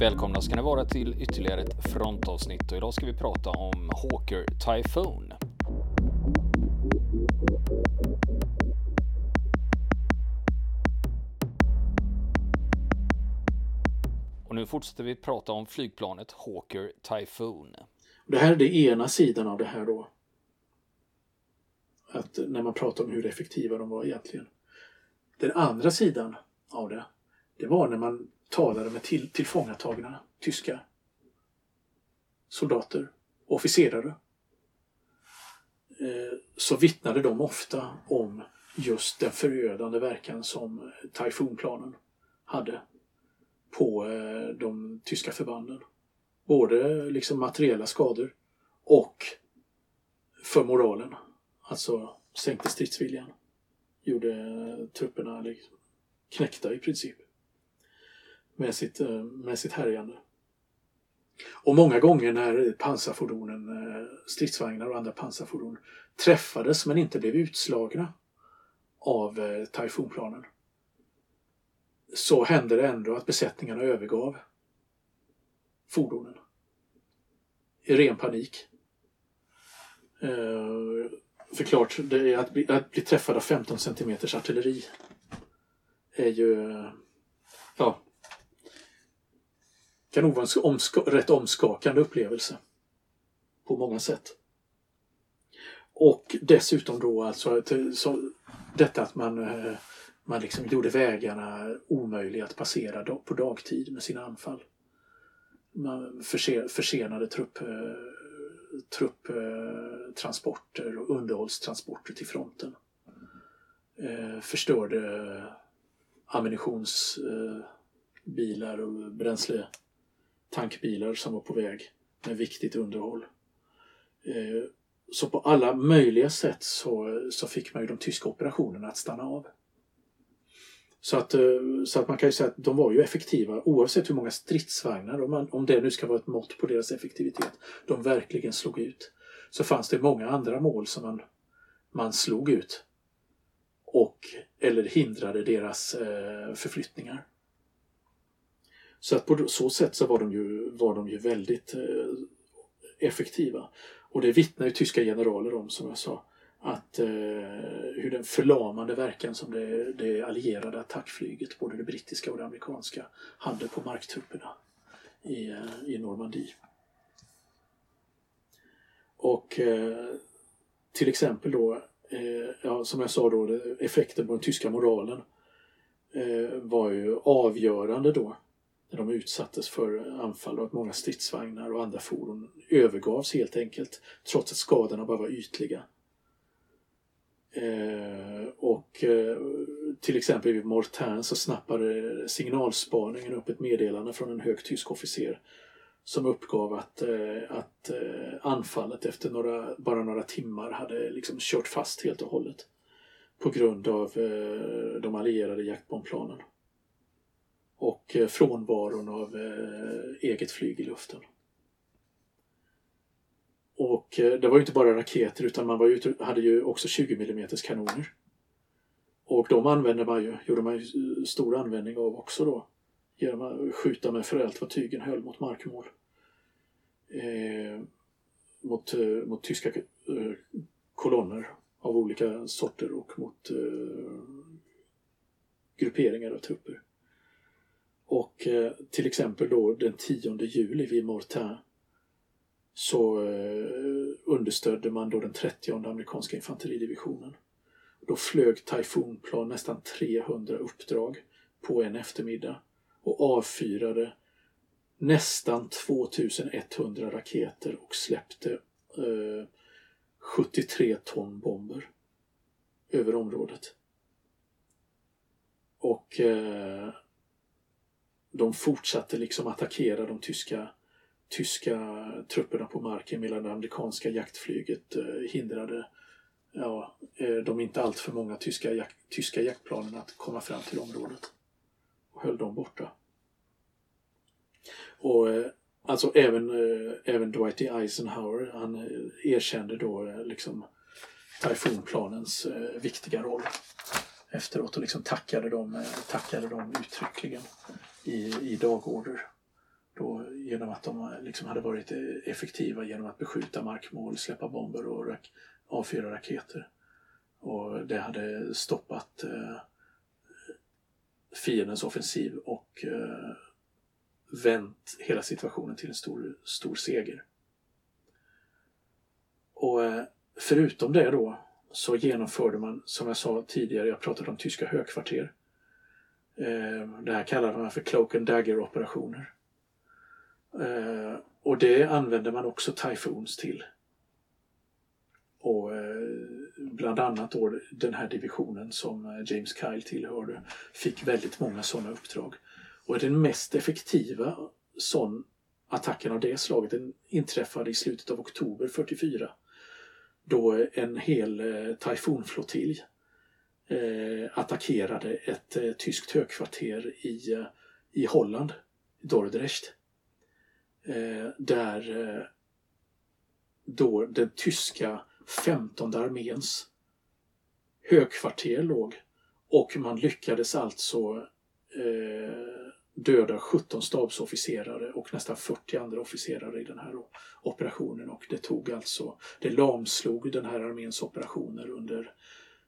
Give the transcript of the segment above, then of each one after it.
Välkomna ska ni vara till ytterligare ett frontavsnitt och idag ska vi prata om Hawker Typhoon. Och nu fortsätter vi prata om flygplanet Hawker Typhoon. Det här är den ena sidan av det här då. Att när man pratar om hur effektiva de var egentligen. Den andra sidan av det, det var när man talade med till, tillfångatagna tyska soldater och officerare. Eh, så vittnade de ofta om just den förödande verkan som Typhoonplanen hade på eh, de tyska förbanden. Både liksom materiella skador och för moralen. Alltså sänkte stridsviljan. Gjorde trupperna liksom knäckta i princip. Med sitt, eh, med sitt härjande. Och många gånger när pansarfordonen, eh, stridsvagnar och andra pansarfordon träffades men inte blev utslagna av eh, Taifunplanen så hände det ändå att besättningarna övergav fordonen. I ren panik. Förklart, det är att, bli, att bli träffad av 15 cm artilleri är ju... Ja. Kan nog vara en omska, rätt omskakande upplevelse. På många sätt. Och dessutom då alltså eh, så, detta att man eh, man liksom gjorde vägarna omöjliga att passera på dagtid med sina anfall. Man försenade trupp, eh, trupptransporter och underhållstransporter till fronten. Förstörde ammunitionsbilar och bränsle... Tankbilar som var på väg med viktigt underhåll. Eh, så på alla möjliga sätt så, så fick man ju de tyska operationerna att stanna av. Så att, eh, så att man kan ju säga att de var ju effektiva oavsett hur många stridsvagnar, om, man, om det nu ska vara ett mått på deras effektivitet, de verkligen slog ut. Så fanns det många andra mål som man, man slog ut. Och, eller hindrade deras eh, förflyttningar. Så att på så sätt så var de ju, var de ju väldigt eh, effektiva. Och det vittnar ju tyska generaler om som jag sa att eh, hur den förlamande verkan som det, det allierade attackflyget, både det brittiska och det amerikanska, hade på marktrupperna i, eh, i Normandie. Och eh, till exempel då, eh, ja, som jag sa då, effekten på den tyska moralen eh, var ju avgörande då när de utsattes för anfall och att många stridsvagnar och andra fordon övergavs helt enkelt trots att skadorna bara var ytliga. Eh, och eh, till exempel vid Mortain så snappade signalspaningen upp ett meddelande från en hög tysk officer som uppgav att, eh, att eh, anfallet efter några, bara några timmar hade liksom kört fast helt och hållet på grund av eh, de allierade jaktbombplanen och eh, frånvaron av eh, eget flyg i luften. Och eh, det var ju inte bara raketer utan man var ju, hade ju också 20 mm kanoner. Och de använde man ju, gjorde man ju stor användning av också då. Genom att skjuta med förällt vad tygen höll mot markmål. Eh, mot, eh, mot tyska eh, kolonner av olika sorter och mot eh, grupperingar av trupper. Och eh, till exempel då den 10 juli vid Mortain så eh, understödde man då den 30 amerikanska infanteridivisionen. Då flög Typhoonplan nästan 300 uppdrag på en eftermiddag och avfyrade nästan 2100 raketer och släppte eh, 73 ton bomber över området. Och eh, de fortsatte liksom attackera de tyska tyska trupperna på marken medan det amerikanska jaktflyget eh, hindrade ja, eh, de inte alltför många tyska, jak tyska jaktplanen att komma fram till området och höll dem borta. Och eh, alltså även, eh, även Dwight D. Eisenhower han eh, erkände då liksom Typhoonplanens viktiga roll efteråt och liksom tackade dem, eh, tackade dem uttryckligen i, i dagorder genom att de eh, liksom hade varit eh, effektiva genom att beskjuta markmål, släppa bomber och rak avfyra raketer. Och det hade stoppat eh, fiendens offensiv och eh, vänt hela situationen till en stor, stor seger. Och eh, förutom det då så genomförde man, som jag sa tidigare, jag pratade om tyska högkvarter. Eh, det här kallade man för cloak and dagger operationer. Eh, och det använde man också typhoons till. Och eh, bland annat då den här divisionen som James Kyle tillhörde fick väldigt många sådana uppdrag. Och den mest effektiva sån attacken av det slaget den inträffade i slutet av oktober 44 då en hel eh, tajfunflottilj eh, attackerade ett eh, tyskt högkvarter i, eh, i Holland, Dordrecht. Eh, där eh, då den tyska 15 arméns högkvarter låg och man lyckades alltså eh, döda 17 stabsofficerare och nästan 40 andra officerare i den här operationen och det tog alltså, det lamslog den här arméns operationer under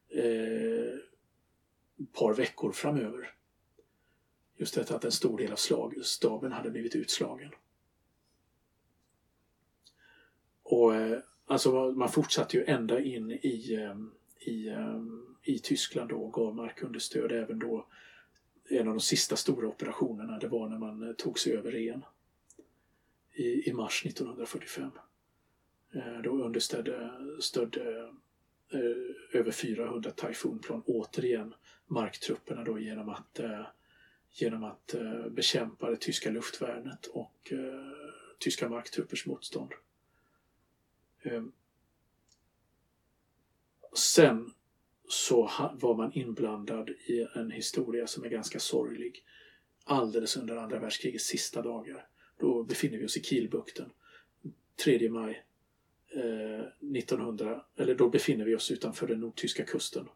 eh, ett par veckor framöver. Just detta att en stor del av slagstaben hade blivit utslagen. Och eh, alltså man fortsatte ju ända in i, eh, i, eh, i Tyskland då och gav markunderstöd även då en av de sista stora operationerna det var när man eh, tog sig över Ren i, i mars 1945. Eh, då understödde stödde, eh, över 400 Typhoonplan återigen marktrupperna då genom att, eh, genom att eh, bekämpa det tyska luftvärnet och eh, tyska marktruppers motstånd. Ehm. Sen så var man inblandad i en historia som är ganska sorglig. Alldeles under andra världskrigets sista dagar. Då befinner vi oss i Kielbukten. 3 maj eh, 1900, eller då befinner vi oss utanför den nordtyska kusten.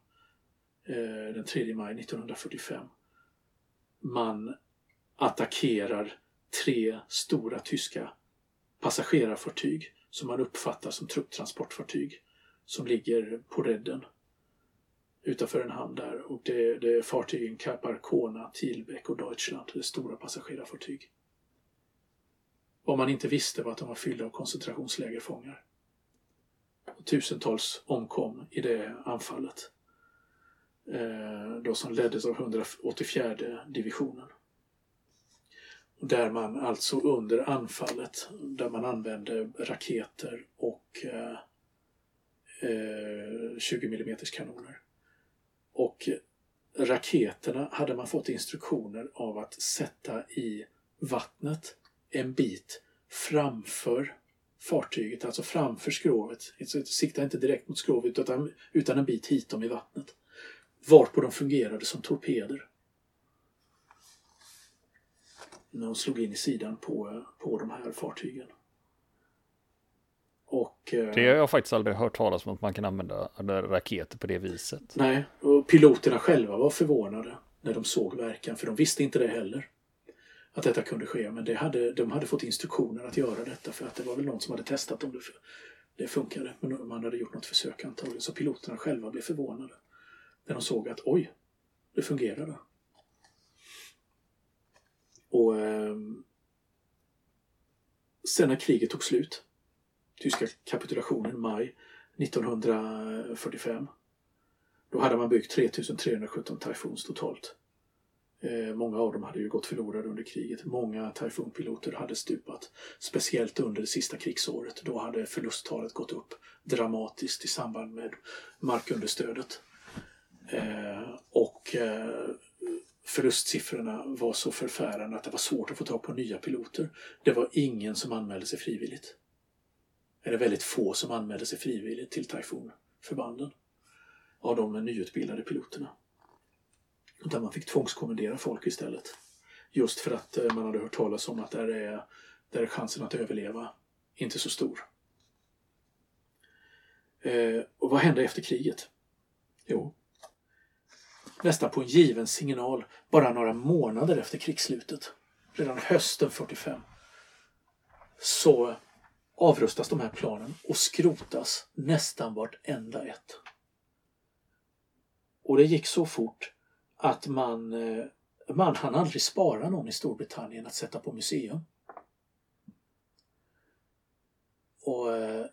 Eh, den 3 maj 1945. Man attackerar tre stora tyska passagerarfartyg som man uppfattar som trupptransportfartyg som ligger på redden utanför en hamn där och det, det är fartygen Cap Tilbeck och Deutschland, det är stora passagerarfartyg. Vad man inte visste var att de var fyllda av koncentrationslägerfångar. Tusentals omkom i det anfallet. Eh, då som leddes av 184 divisionen. Där man alltså under anfallet, där man använde raketer och eh, eh, 20 mm kanoner och raketerna hade man fått instruktioner av att sätta i vattnet en bit framför fartyget, alltså framför skrovet. Alltså, sikta inte direkt mot skrovet utan, utan en bit hitom i vattnet. Varpå de fungerade som torpeder. När de slog in i sidan på, på de här fartygen. Och, eh, det har jag faktiskt aldrig hört talas om att man kan använda raketer på det viset. Nej, och piloterna själva var förvånade när de såg verkan, för de visste inte det heller. Att detta kunde ske, men det hade, de hade fått instruktioner att göra detta för att det var väl någon som hade testat om det, det funkade. Men man hade gjort något försök antagligen, så piloterna själva blev förvånade. När de såg att oj, det fungerade. Och eh, sen när kriget tog slut tyska kapitulationen maj 1945. Då hade man byggt 3317 Typhoons totalt. Eh, många av dem hade ju gått förlorade under kriget. Många Typhoon-piloter hade stupat. Speciellt under det sista krigsåret. Då hade förlusttalet gått upp dramatiskt i samband med markunderstödet. Eh, och eh, förlustsiffrorna var så förfärande att det var svårt att få tag på nya piloter. Det var ingen som anmälde sig frivilligt är det väldigt få som anmäler sig frivilligt till Typhoon-förbanden av de nyutbildade piloterna. Där man fick tvångskommendera folk istället. Just för att eh, man hade hört talas om att där är, där är chansen att överleva inte så stor. Eh, och vad hände efter kriget? Jo, nästan på en given signal, bara några månader efter krigsslutet, redan hösten 45, så avrustas de här planen och skrotas nästan vartenda ett. Och det gick så fort att man, eh, man hann aldrig spara någon i Storbritannien att sätta på museum. Och eh,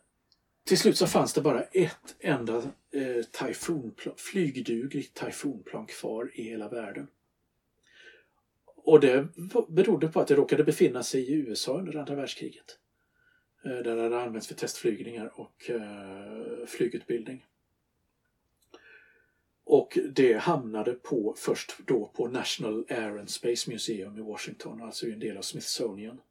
till slut så fanns det bara ett enda eh, tyfonplan, flygdugligt tyfonplan kvar i hela världen. Och det berodde på att det råkade befinna sig i USA under andra världskriget. Eh, där det hade använts för testflygningar och eh, flygutbildning. Och det hamnade på, först då på National Air and Space Museum i Washington, alltså en del av Smithsonian.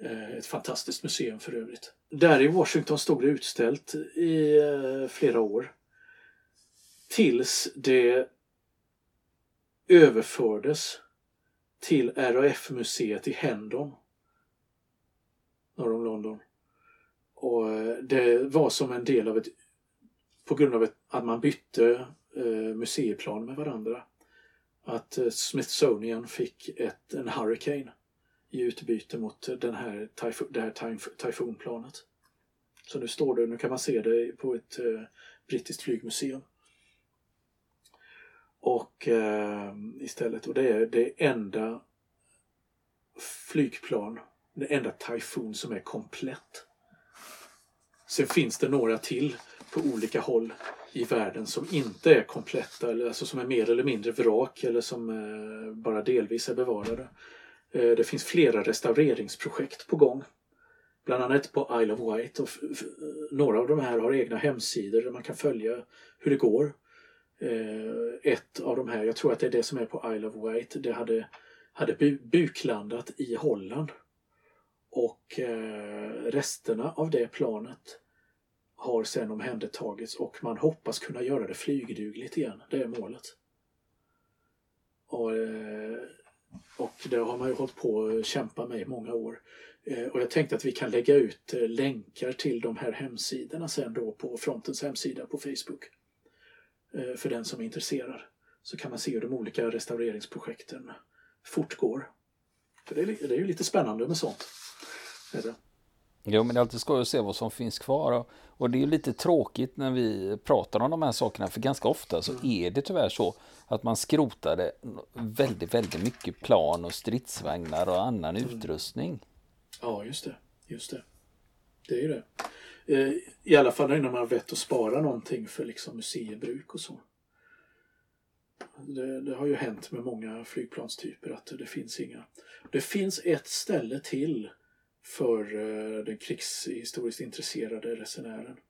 Eh, ett fantastiskt museum för övrigt. Där i Washington stod det utställt i flera år. Tills det överfördes till RAF-museet i Hendon London. Och eh, det var som en del av ett, på grund av ett, att man bytte eh, museiplan med varandra. Att eh, Smithsonian fick ett, en Hurricane i utbyte mot den här, det här tyfonplanet. Så nu står det, nu kan man se det på ett eh, brittiskt flygmuseum. Och eh, istället, och det är det enda flygplan, det enda Typhoon som är komplett. Sen finns det några till på olika håll i världen som inte är kompletta, eller alltså som är mer eller mindre vrak eller som eh, bara delvis är bevarade. Eh, det finns flera restaureringsprojekt på gång. Bland annat på Isle of Wight. Och några av de här har egna hemsidor där man kan följa hur det går. Eh, ett av de här, jag tror att det är det som är på Isle of Wight, det hade, hade buklandat i Holland. Och eh, resterna av det planet har sedan omhändertagits och man hoppas kunna göra det flygdugligt igen. Det är målet. Och eh, och det har man ju hållit på att kämpa med i många år. Eh, och jag tänkte att vi kan lägga ut eh, länkar till de här hemsidorna sen då på Frontens hemsida på Facebook. Eh, för den som är intresserad. Så kan man se hur de olika restaureringsprojekten fortgår. För det är, det är ju lite spännande med sånt. Det? Jo, men det är alltid skoj att se vad som finns kvar. Och, och det är lite tråkigt när vi pratar om de här sakerna, för ganska ofta så mm. är det tyvärr så att man skrotade väldigt, väldigt mycket plan och stridsvagnar och annan mm. utrustning. Ja, just det. Just det. Det är det. Eh, I alla fall när man har vett att spara någonting för liksom museibruk och så. Det, det, har ju hänt med många flygplanstyper att det finns inga. Det finns ett ställe till för eh, den krigshistoriskt intresserade resenären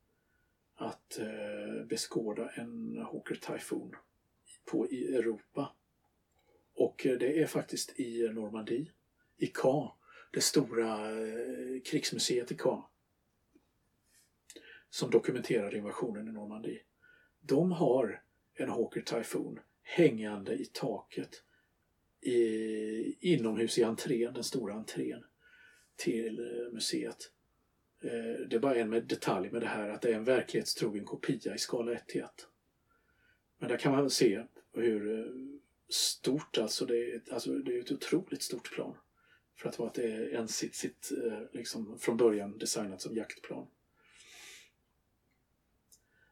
att eh, beskåda en Hawker Typhoon på i Europa. Och eh, det är faktiskt i Normandie, i Caen, det stora krigsmuseet i Caen som dokumenterar invasionen i Normandie. De har en Hawker Typhoon hängande i taket i, inomhus i entrén, den stora entrén till eh, museet. Eh, det är bara en med detalj med det här att det är en verklighetstrogen kopia i skala 1 till 1. Men där kan man se hur eh, stort, alltså det är, alltså det är ett otroligt stort plan. För att vara att det är ensitsigt, liksom från början designat som jaktplan.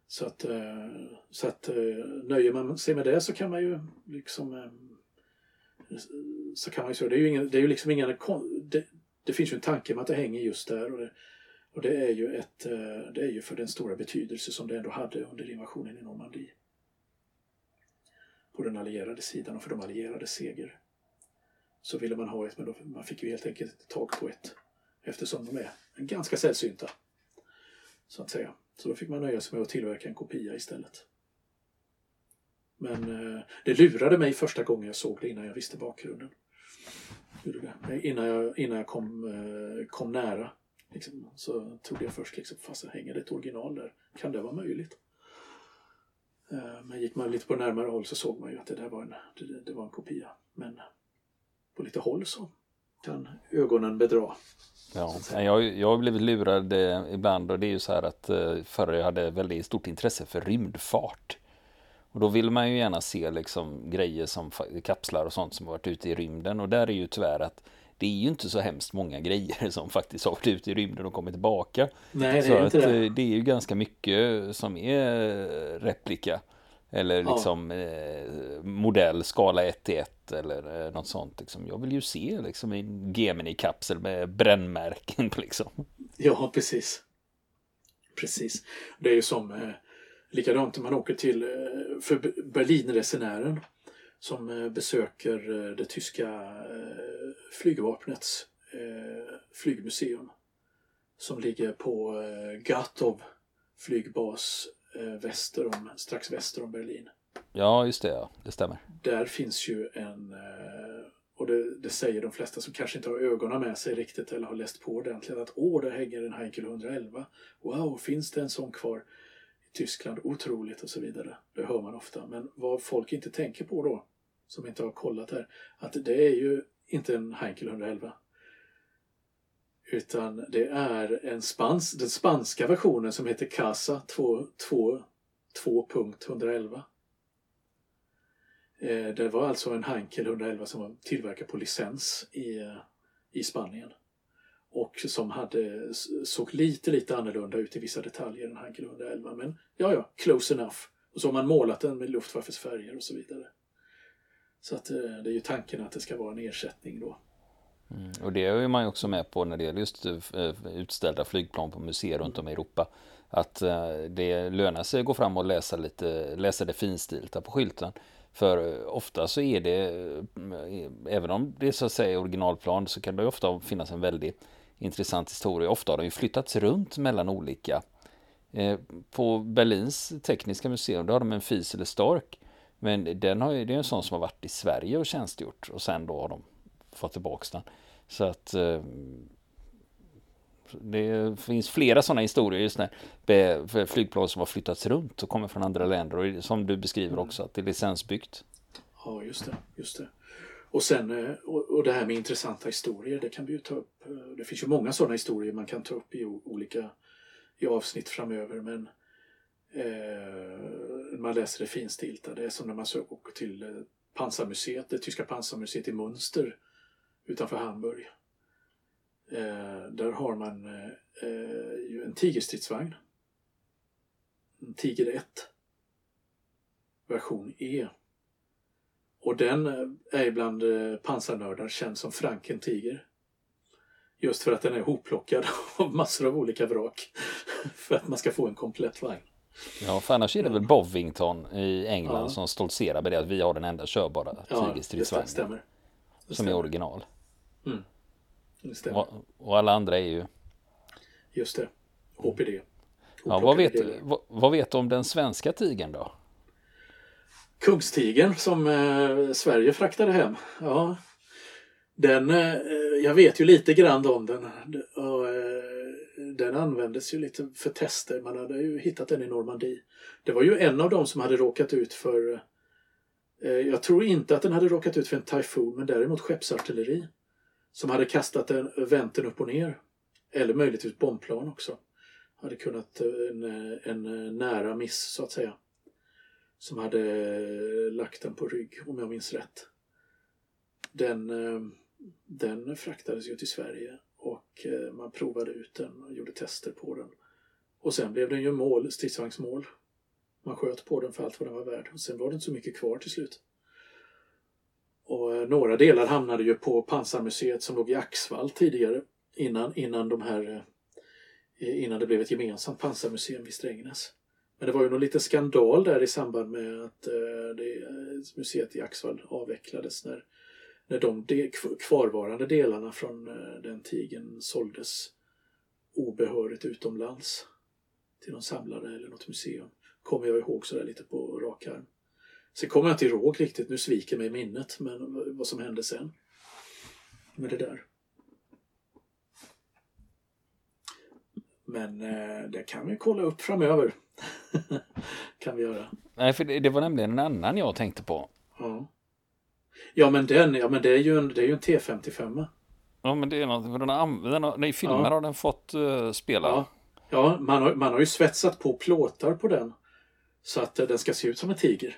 Så att, så att nöjer man sig med det så kan man ju liksom så kan man ju säga, det är ju, ingen, det är ju liksom ingen, det, det finns ju en tanke med att det hänger just där och det, och det är ju ett, eh, det är ju för den stora betydelse som det ändå hade under invasionen i Normandie. På den allierade sidan och för de allierade seger. Så ville man ha ett, men då, man fick ju helt enkelt tag på ett. Eftersom de är ganska sällsynta. Så att säga. Så då fick man nöja sig med att tillverka en kopia istället. Men eh, det lurade mig första gången jag såg det innan jag visste bakgrunden gjorde det. Innan jag, innan jag kom, eh, kom nära liksom, så trodde jag först liksom, fast hänger det ett original där? Kan det vara möjligt? Eh, men gick man lite på närmare håll så såg man ju att det där var en, det, det var en kopia. Men på lite håll så kan ögonen bedra. Ja, jag, jag har blivit lurad eh, ibland och det är ju så här att förr jag hade väldigt stort intresse för rymdfart. Och då vill man ju gärna se liksom grejer som kapslar och sånt som har varit ute i rymden och där är ju tyvärr att det är ju inte så hemskt många grejer som faktiskt har varit ute i rymden och kommit tillbaka. Nej, det är inte det. eh, det är ju ganska mycket som är replika. Eller Ja. liksom eh, modell skala 1 till 1 eller eh, något sånt. Liksom. Jag vill ju se liksom en Gemini-kapsel med brännmärken liksom. Ja, precis. Precis. Det är ju som eh, likadant när man åker till eh, för Berlinresenären som eh, besöker eh, det tyska flygvapnets flygmuseum som ligger på Gatow flygbas väster om, strax väster om Berlin. Ja, just det, ja. det stämmer. Där finns ju en, och det, det säger de flesta som kanske inte har ögonen med sig riktigt eller har läst på ordentligt, att åh, där hänger en Heinkel 111. Wow, finns det en sån kvar i Tyskland? Otroligt och så vidare. Det hör man ofta. Men vad folk inte tänker på då, som inte har kollat här, att det är ju inte en Heinkel 111. Utan det är en spans, den spanska versionen som heter Casa 2.111. Eh, Det var alltså en Heinkel 111 som var tillverkad på licens i, eh, i Spanien. Och som hade, såg lite, lite annorlunda ut i vissa detaljer än Hanken 111. Men ja, ja, close enough. Och så har man målat den med Luftwaffes färger och så vidare. Så att eh, det är ju tanken att det ska vara en ersättning då. Mm. Och det är man ju också med på när det gäller just eh, utställda flygplan på museer runt om i Europa. Att eh, det lönar sig att gå fram och läsa lite, läsa det finstilta på skylten. För ofta så är det, även om det är så att säga originalplan, så kan det ofta finnas en väldigt intressant historia. Ofta har de ju flyttats runt mellan olika. Eh, på Berlins tekniska museum, då har de en Fiesele Stark. Men den har ju, det är en sån som har varit i Sverige och tjänstgjort och sen då har de fått tillbaka den. Så att eh, det finns flera sådana historier just när flygplan som har flyttats runt och kommer från andra länder och som du beskriver också att det är licensbyggt. Ja, just det. Just det. Och sen, eh, och, det här med intressanta historier, det kan vi ju ta upp. Eh, det finns ju många sådana historier man kan ta upp i olika i avsnitt framöver, men eh, man läser det finstilta. Det är som när man åker till eh, pansarmuseet, det tyska pansarmuseet i Münster utanför Hamburg. Eh, där har man eh, eh, ju en tigerstridsvagn. En Tiger 1. Version E. Och den eh, är ibland eh, pansarnördar känd som Franken Tiger. Just för att den är hopplockad av massor av olika vrak. för att man ska få en komplett vagn. Ja, för annars är det väl Bovington i England Ja. som stoltserar med det att vi har den enda körbara Ja, det tigerstridsvagnen. Det som är original. Stämmer. Och, och alla andra är ju... Just det. HPD. Ja, vad, vet, vad, vad vet du om den svenska tigern då? Kungstigern som eh, Sverige fraktade hem. Ja, den, eh, jag vet ju lite grann om den. Och, eh, den användes ju lite för tester. Man hade ju hittat den i Normandie. Det var ju en av dem som hade råkat ut för eh, eh jag tror inte att den hade råkat ut för en tyfon men däremot skeppsartilleri. Som hade kastat den, vänt den upp och ner. Eller möjligtvis bombplan också. Hade kunnat eh, en, eh, en nära miss så att säga som hade eh, lagt den på rygg om jag minns rätt. Den, eh, den fraktades ju till Sverige och eh, man provade ut den och gjorde tester på den. Och sen blev den ju mål, stridsvagnsmål. Man sköt på den för allt vad den var värd och sen var det inte så mycket kvar till slut. Och några delar hamnade ju på pansarmuseet som låg i Axvall tidigare innan, innan de här innan det blev ett gemensamt pansarmuseum vid Strängnäs. Men det var ju någon liten skandal där i samband med att eh, det, eh, museet i Axvall avvecklades när, när de de, kvarvarande delarna från eh, den tigen såldes obehörigt utomlands till någon samlare eller något museum. Kommer jag ihåg sådär lite på rak arm. Sen kommer jag inte ihåg riktigt, nu sviker mig minnet, men vad som hände sen med det där. Men eh, det kan vi kolla upp framöver. kan vi göra. Nej, för det, det var nämligen en annan jag tänkte på. Ja. Ja men den, ja men det är ju en, det är ju en T55. Ja, men det är något, för den har, den har, I filmer Ja. har den fått eh, spela. Ja, ja man, har, man har ju svetsat på plåtar på den. Så att eh, den ska se ut som en tiger.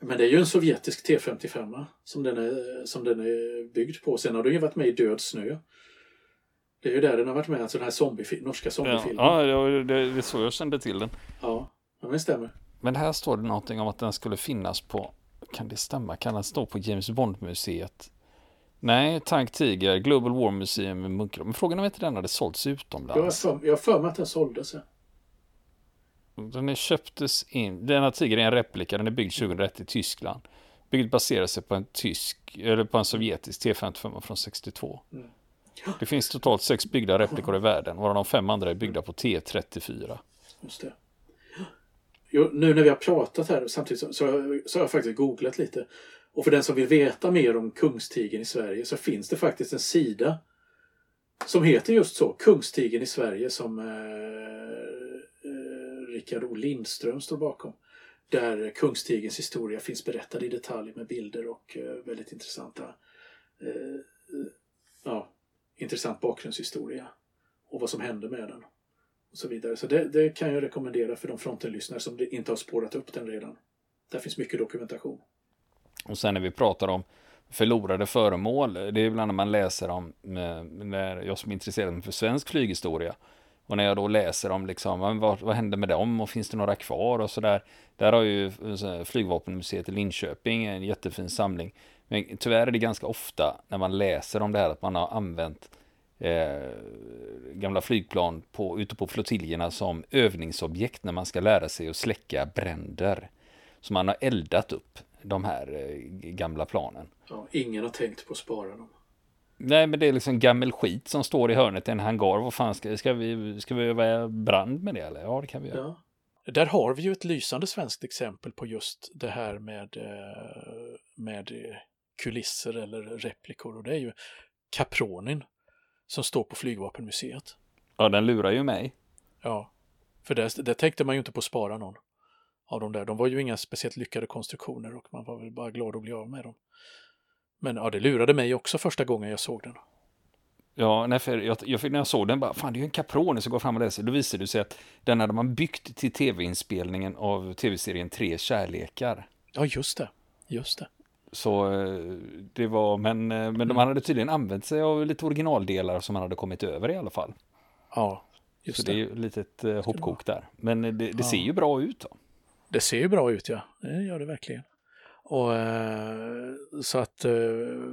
Men det är ju en sovjetisk T55 som den är, som den är byggd på. Sen har den ju varit med i Död snö. Det är ju där den har varit med, alltså den här zombie, norska zombiefilmen. Ja, ja det, det är så jag kände till den. Ja, ja det stämmer. Men här står det någonting om att den skulle finnas på, kan det stämma? Kan den stå på James Bond-museet? Nej, Tank Tiger, Global War Museum i Munkedal. Men frågan är om inte den hade sålts utomlands. Jag har för mig att den såldes. Ja. Den är köptes in. Denna tiger är en replika. Den är byggd 2001 i Tyskland. Byggd baserar sig på en tysk, eller på en sovjetisk T55 från 62. Mm. Det finns totalt sex byggda replikor i världen, varav de fem andra är byggda på T34. Just det. Jo, nu när vi har pratat här samtidigt så, så, så har jag faktiskt googlat lite. Och för den som vill veta mer om Kungstigen i Sverige så finns det faktiskt en sida som heter just så, Kungstigen i Sverige som eh, eh, Rickard O Lindström står bakom. Där Kungstigens historia finns berättad i detalj med bilder och eh, väldigt intressanta eh, ja, intressant bakgrundshistoria och vad som hände med den. Och så vidare. Så det, det kan jag rekommendera för de frontenlyssnare som inte har spårat upp den redan. Där finns mycket dokumentation. Och sen när vi pratar om förlorade föremål, det är ibland när man läser om, när jag som är intresserad för svensk flyghistoria, och när jag då läser om liksom, vad, vad hände med dem och finns det några kvar och sådär. Där har ju eh, Flygvapenmuseet i Linköping en jättefin samling. Men tyvärr är det ganska ofta när man läser om det här att man har använt eh, gamla flygplan på, ute på flottiljerna som övningsobjekt när man ska lära sig att släcka bränder. Så man har eldat upp de här eh, gamla planen. Ja, ingen har tänkt på att spara dem. Nej, men det är liksom gammel skit som står i hörnet i en hangar. Vad fan ska, ska vi, ska vi öva brand med det eller? Ja, det kan vi göra. Ja. Där har vi ju ett lysande svenskt exempel på just det här med, eh, med kulisser eller replikor och det är ju Capronin som står på Flygvapenmuseet. Ja, den lurar ju mig. Ja, för det, det tänkte man ju inte på att spara någon av de där. De var ju inga speciellt lyckade konstruktioner och man var väl bara glad att bli av med dem. Men ja, det lurade mig också första gången jag såg den. Ja, nej, för jag, jag, när jag såg den bara, fan det är ju en Caproni som går fram och läser. Då visade det sig att den hade man byggt till tv-inspelningen av tv-serien Tre kärlekar. Ja, just det. Just det. Så eh, det var, men, eh, men de mm. hade tydligen använt sig av lite originaldelar som man hade kommit över i alla fall. Ja, just Så det. det är ju ett litet eh, hopkok där. Men det, det ja. ser ju bra ut då. Det ser ju bra ut ja, det gör det verkligen. Och, så att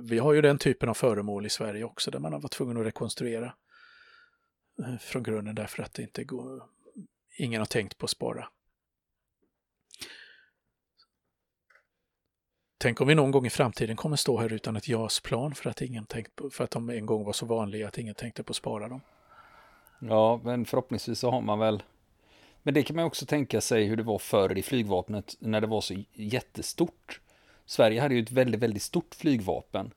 vi har ju den typen av föremål i Sverige också där man har varit tvungen att rekonstruera från grunden därför att det inte går, ingen har tänkt på att spara. Tänk om vi någon gång i framtiden kommer stå här utan ett JAS-plan för att, ingen tänkt på, för att de en gång var så vanliga att ingen tänkte på att spara dem. Ja, men förhoppningsvis så har man väl men det kan man också tänka sig hur det var förr i flygvapnet när det var så jättestort. Sverige hade ju ett väldigt, väldigt stort flygvapen.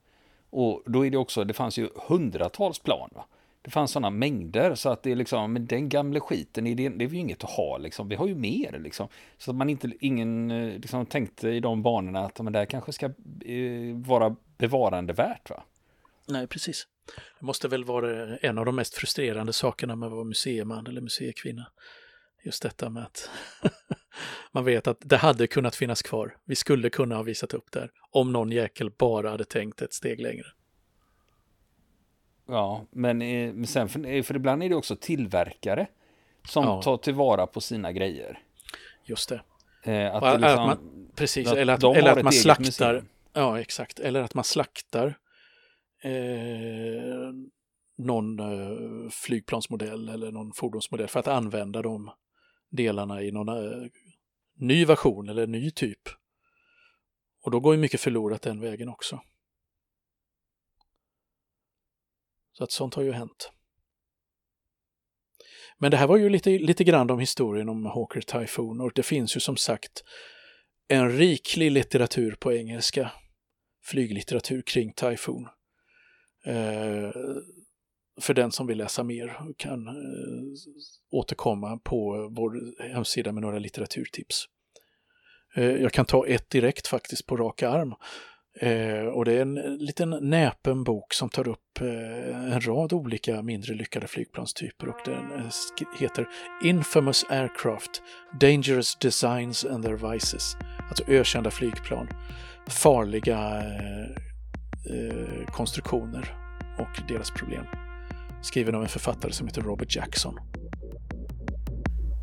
Och då är det också, det fanns ju hundratals plan. Va? Det fanns sådana mängder så att det är liksom, men den gamla skiten, det, det är ju inget att ha liksom. Vi har ju mer liksom. Så att man inte, ingen eh, liksom tänkte i de banorna att men det här kanske ska eh, vara bevarandevärt va? Nej, precis. Det måste väl vara en av de mest frustrerande sakerna med att vara museiman eller museikvinna. Just detta med att man vet att det hade kunnat finnas kvar. Vi skulle kunna ha visat upp där om någon jäkel bara hade tänkt ett steg längre. Ja, men eh, sen för, eh, för ibland är det också tillverkare som ja. tar tillvara på sina grejer. Just det. Eh, att, det liksom, att man, precis, att eller att, eller att man slaktar. Museum. Ja, exakt. Eller att man slaktar eh, någon eh, flygplansmodell eller någon fordonsmodell för att använda dem delarna i någon eh, ny version eller ny typ. Och då går ju mycket förlorat den vägen också. Så att sånt har ju hänt. Men det här var ju lite, lite grann om historien om Hawker Typhoon och det finns ju som sagt en riklig litteratur på engelska, flyglitteratur kring Typhoon. Eh, för den som vill läsa mer kan eh, återkomma på vår hemsida med några litteraturtips. Eh, jag kan ta ett direkt faktiskt på rak arm. Eh, och det är en liten näpen bok som tar upp eh, en rad olika mindre lyckade flygplanstyper och den eh, heter Infamous Aircraft, Dangerous Designs and Their Vices Alltså ökända flygplan, farliga eh, eh konstruktioner och deras problem. Skriven av en författare som heter Robert Jackson.